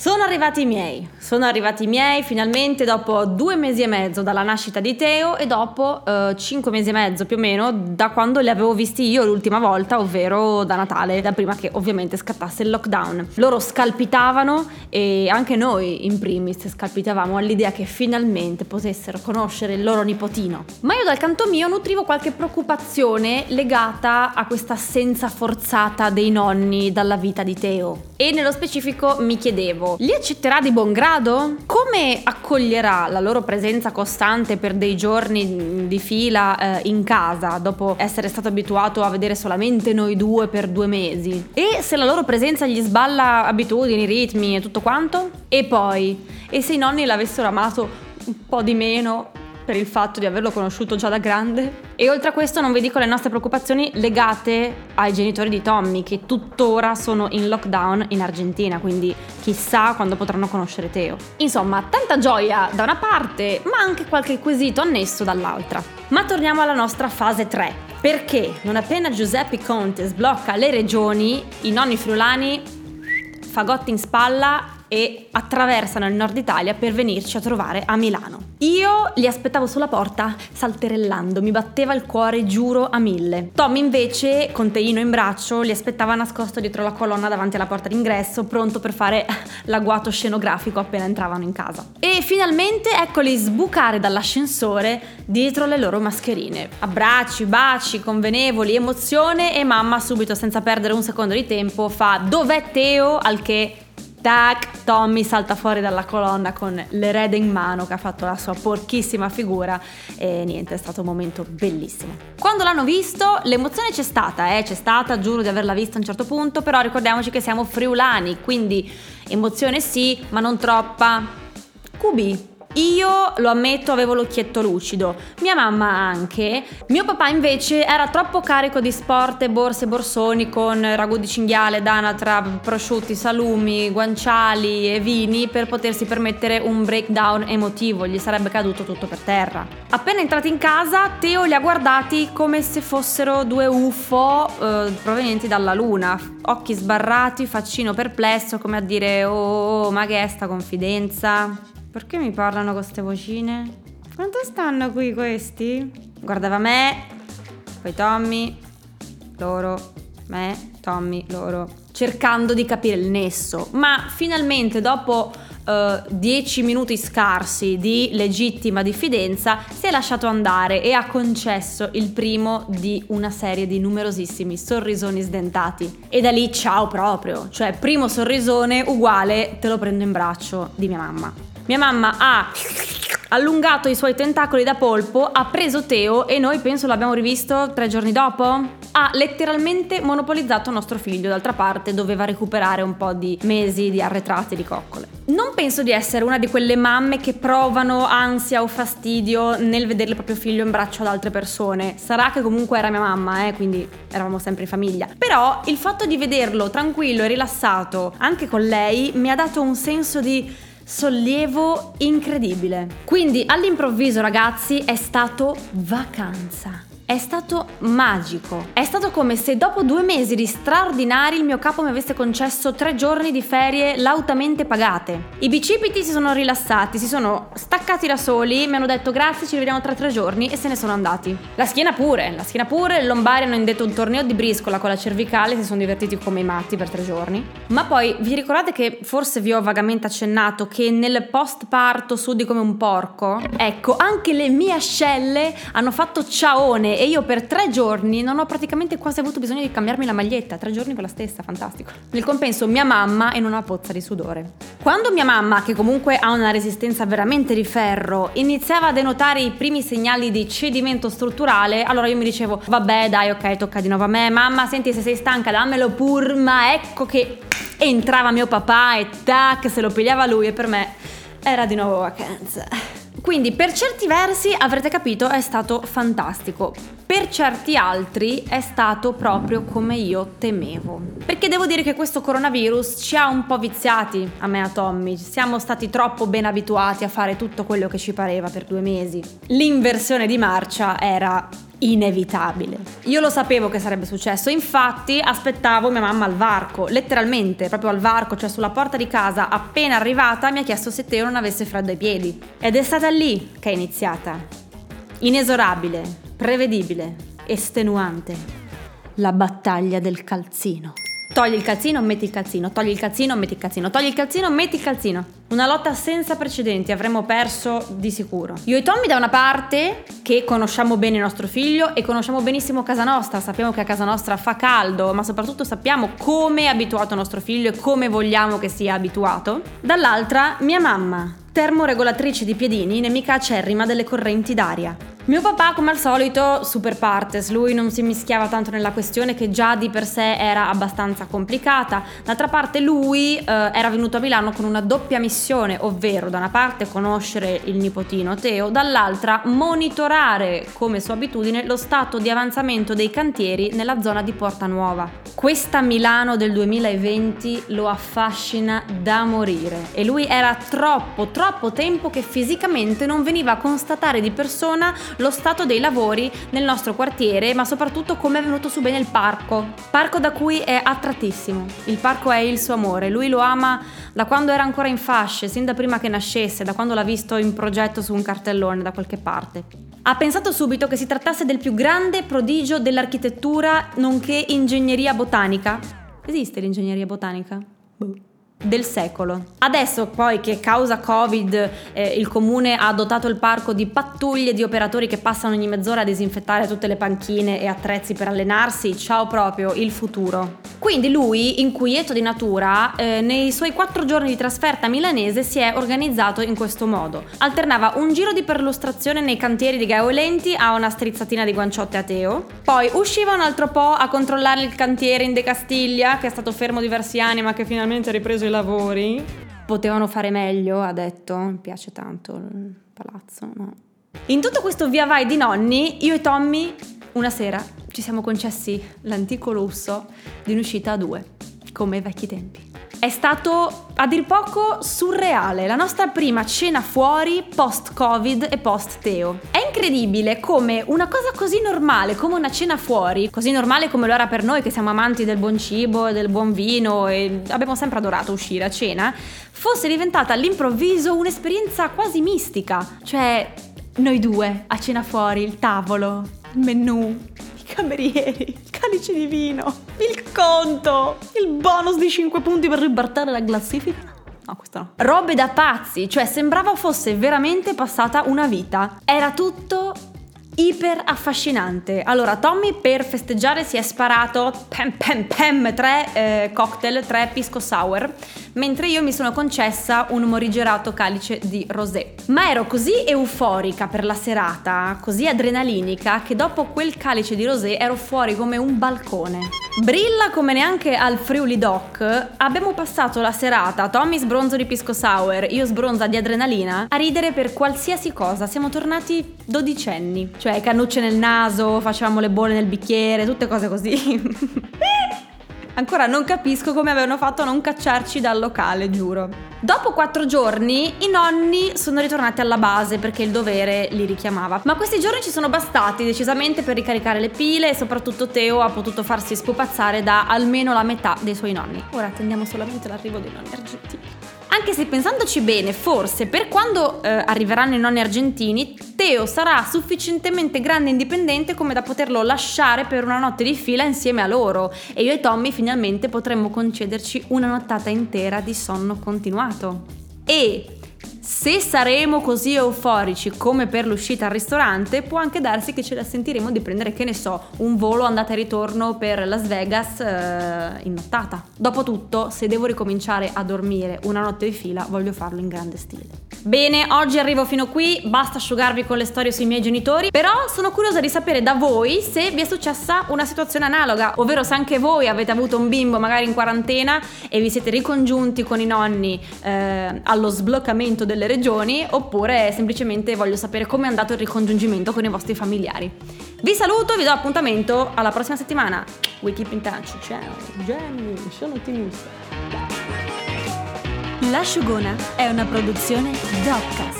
Sono arrivati i miei, sono arrivati i miei finalmente dopo due mesi e mezzo dalla nascita di Teo e dopo eh, cinque mesi e mezzo più o meno da quando li avevo visti io l'ultima volta, ovvero da Natale, da prima che ovviamente scattasse il lockdown. Loro scalpitavano e anche noi in primis scalpitavamo all'idea che finalmente potessero conoscere il loro nipotino. Ma io dal canto mio nutrivo qualche preoccupazione legata a questa assenza forzata dei nonni dalla vita di Teo. E nello specifico mi chiedevo li accetterà di buon grado? Come accoglierà la loro presenza costante per dei giorni di fila eh, in casa dopo essere stato abituato a vedere solamente noi due per due mesi? E se la loro presenza gli sballa abitudini, ritmi e tutto quanto? E poi, e se i nonni l'avessero amato un po' di meno per il fatto di averlo conosciuto già da grande. E oltre a questo non vi dico le nostre preoccupazioni legate ai genitori di Tommy che tuttora sono in lockdown in Argentina, quindi chissà quando potranno conoscere Teo. Insomma, tanta gioia da una parte, ma anche qualche quesito annesso dall'altra. Ma torniamo alla nostra fase 3. Perché non appena Giuseppe Conte sblocca le regioni, i nonni friulani fagotti in spalla e attraversano il nord Italia per venirci a trovare a Milano. Io li aspettavo sulla porta salterellando, mi batteva il cuore, giuro, a mille. Tom invece, con Teino in braccio, li aspettava nascosto dietro la colonna davanti alla porta d'ingresso, pronto per fare l'agguato scenografico appena entravano in casa. E finalmente eccoli sbucare dall'ascensore dietro le loro mascherine. Abbracci, baci, convenevoli, emozione e mamma subito senza perdere un secondo di tempo fa dov'è Teo al che Tac, Tommy salta fuori dalla colonna con l'erede in mano che ha fatto la sua porchissima figura e niente, è stato un momento bellissimo. Quando l'hanno visto, l'emozione c'è stata, eh, c'è stata, giuro di averla vista a un certo punto, però ricordiamoci che siamo friulani, quindi emozione sì, ma non troppa. Cubi, io lo ammetto, avevo l'occhietto lucido, mia mamma anche. Mio papà invece era troppo carico di sport borse borsoni con ragù di cinghiale, danatra, prosciutti, salumi, guanciali e vini per potersi permettere un breakdown emotivo, gli sarebbe caduto tutto per terra. Appena entrati in casa, Teo li ha guardati come se fossero due UFO eh, provenienti dalla luna, occhi sbarrati, faccino perplesso come a dire "Oh, ma che è sta confidenza?" Perché mi parlano con queste vocine? Quanto stanno qui questi? Guardava me, poi Tommy, loro, me, Tommy, loro, cercando di capire il nesso. Ma finalmente dopo uh, dieci minuti scarsi di legittima diffidenza si è lasciato andare e ha concesso il primo di una serie di numerosissimi sorrisoni sdentati. E da lì ciao proprio, cioè primo sorrisone uguale te lo prendo in braccio di mia mamma. Mia mamma ha allungato i suoi tentacoli da polpo, ha preso Teo e noi penso l'abbiamo rivisto tre giorni dopo. Ha letteralmente monopolizzato nostro figlio, d'altra parte doveva recuperare un po' di mesi di arretrati di coccole. Non penso di essere una di quelle mamme che provano ansia o fastidio nel vedere il proprio figlio in braccio ad altre persone. Sarà che comunque era mia mamma, eh, quindi eravamo sempre in famiglia. Però il fatto di vederlo tranquillo e rilassato anche con lei mi ha dato un senso di sollievo incredibile. Quindi all'improvviso ragazzi è stato vacanza. È stato magico. È stato come se dopo due mesi di straordinari il mio capo mi avesse concesso tre giorni di ferie lautamente pagate. I bicipiti si sono rilassati, si sono staccati da soli, mi hanno detto grazie, ci rivediamo tra tre giorni e se ne sono andati. La schiena pure, la schiena pure, i lombari hanno indetto un torneo di briscola con la cervicale, si sono divertiti come i matti per tre giorni. Ma poi vi ricordate che forse vi ho vagamente accennato che nel post parto sudi come un porco? Ecco, anche le mie ascelle hanno fatto ciaone e io per tre giorni non ho praticamente quasi avuto bisogno di cambiarmi la maglietta, tre giorni quella stessa, fantastico. Nel compenso mia mamma in una pozza di sudore. Quando mia mamma, che comunque ha una resistenza veramente di ferro, iniziava a denotare i primi segnali di cedimento strutturale, allora io mi dicevo, vabbè dai ok, tocca di nuovo a me, mamma senti se sei stanca dammelo pur, ma ecco che entrava mio papà e tac, se lo pigliava lui e per me era di nuovo vacanza. Quindi per certi versi avrete capito è stato fantastico, per certi altri è stato proprio come io temevo. Perché devo dire che questo coronavirus ci ha un po' viziati, a me e a Tommy, siamo stati troppo ben abituati a fare tutto quello che ci pareva per due mesi. L'inversione di marcia era inevitabile. Io lo sapevo che sarebbe successo, infatti aspettavo mia mamma al varco, letteralmente, proprio al varco, cioè sulla porta di casa, appena arrivata mi ha chiesto se Teo non avesse freddo ai piedi. Ed è stata lì che è iniziata. Inesorabile, prevedibile, estenuante. La battaglia del calzino. Togli il calzino, metti il calzino, togli il calzino, metti il calzino, togli il calzino, metti il calzino. Una lotta senza precedenti, avremmo perso di sicuro. Io e Tommy da una parte, che conosciamo bene nostro figlio e conosciamo benissimo casa nostra, sappiamo che a casa nostra fa caldo, ma soprattutto sappiamo come è abituato nostro figlio e come vogliamo che sia abituato. Dall'altra, mia mamma, termoregolatrice di piedini, nemica acerrima delle correnti d'aria. Mio papà, come al solito, super partes, lui non si mischiava tanto nella questione che già di per sé era abbastanza complicata. D'altra parte lui eh, era venuto a Milano con una doppia missione, ovvero da una parte conoscere il nipotino Teo, dall'altra monitorare, come sua abitudine, lo stato di avanzamento dei cantieri nella zona di Porta Nuova. Questa Milano del 2020 lo affascina da morire e lui era troppo, troppo tempo che fisicamente non veniva a constatare di persona lo stato dei lavori nel nostro quartiere, ma soprattutto come è venuto su bene il parco. Parco da cui è attrattissimo. Il parco è il suo amore, lui lo ama da quando era ancora in fasce, sin da prima che nascesse, da quando l'ha visto in progetto su un cartellone da qualche parte. Ha pensato subito che si trattasse del più grande prodigio dell'architettura nonché ingegneria botanica. Esiste l'ingegneria botanica? Boh del secolo. Adesso poi che causa Covid eh, il comune ha dotato il parco di pattuglie di operatori che passano ogni mezz'ora a disinfettare tutte le panchine e attrezzi per allenarsi, ciao proprio il futuro. Quindi lui, inquieto di natura, eh, nei suoi quattro giorni di trasferta milanese si è organizzato in questo modo. Alternava un giro di perlustrazione nei cantieri di Gaio Lenti a una strizzatina di guanciotte a Teo, poi usciva un altro po' a controllare il cantiere in De Castiglia, che è stato fermo diversi anni ma che finalmente ha ripreso i lavori. Potevano fare meglio, ha detto. Mi piace tanto il palazzo, no? In tutto questo via vai di nonni, io e Tommy una sera ci siamo concessi l'antico lusso di un'uscita a due, come ai vecchi tempi. È stato a dir poco surreale, la nostra prima cena fuori post-Covid e post-Teo. È incredibile come una cosa così normale come una cena fuori, così normale come lo era per noi che siamo amanti del buon cibo e del buon vino e abbiamo sempre adorato uscire a cena, fosse diventata all'improvviso un'esperienza quasi mistica. Cioè, noi due a cena fuori, il tavolo, il menù, i camerieri, calice di vino, il conto, il bonus di 5 punti per ribaltare la classifica. No, questo no. Robe da pazzi, cioè sembrava fosse veramente passata una vita. Era tutto iper affascinante. Allora, Tommy per festeggiare si è sparato pem pem pem tre eh, cocktail, tre pisco sour, mentre io mi sono concessa un morigerato calice di rosé. Ma ero così euforica per la serata, così adrenalinica, che dopo quel calice di rosé ero fuori come un balcone. Brilla come neanche al Friuli Doc, abbiamo passato la serata, Tommy sbronzo di pisco sour, io sbronza di adrenalina, a ridere per qualsiasi cosa. Siamo tornati dodicenni, cioè cannucce nel naso, facevamo le bolle nel bicchiere, tutte cose così. Ancora non capisco come avevano fatto a non cacciarci dal locale, giuro. Dopo quattro giorni i nonni sono ritornati alla base perché il dovere li richiamava. Ma questi giorni ci sono bastati decisamente per ricaricare le pile e soprattutto Teo ha potuto farsi spupazzare da almeno la metà dei suoi nonni. Ora attendiamo solamente l'arrivo dei nonni argentini. Anche se pensandoci bene, forse per quando eh, arriveranno i nonni argentini, Teo sarà sufficientemente grande e indipendente come da poterlo lasciare per una notte di fila insieme a loro e io e Tommy finalmente potremmo concederci una nottata intera di sonno continuato. E se saremo così euforici come per l'uscita al ristorante, può anche darsi che ce la sentiremo di prendere, che ne so, un volo andata e ritorno per Las Vegas eh, in nottata. Dopotutto, se devo ricominciare a dormire una notte di fila, voglio farlo in grande stile. Bene, oggi arrivo fino qui, basta asciugarvi con le storie sui miei genitori, però sono curiosa di sapere da voi se vi è successa una situazione analoga, ovvero se anche voi avete avuto un bimbo magari in quarantena e vi siete ricongiunti con i nonni eh, allo sbloccamento delle regioni, oppure semplicemente voglio sapere come è andato il ricongiungimento con i vostri familiari. Vi saluto vi do appuntamento alla prossima settimana. We keep in touch. Ciao, Jenny, sono ottimista. L'asciugona è una produzione Dopcast.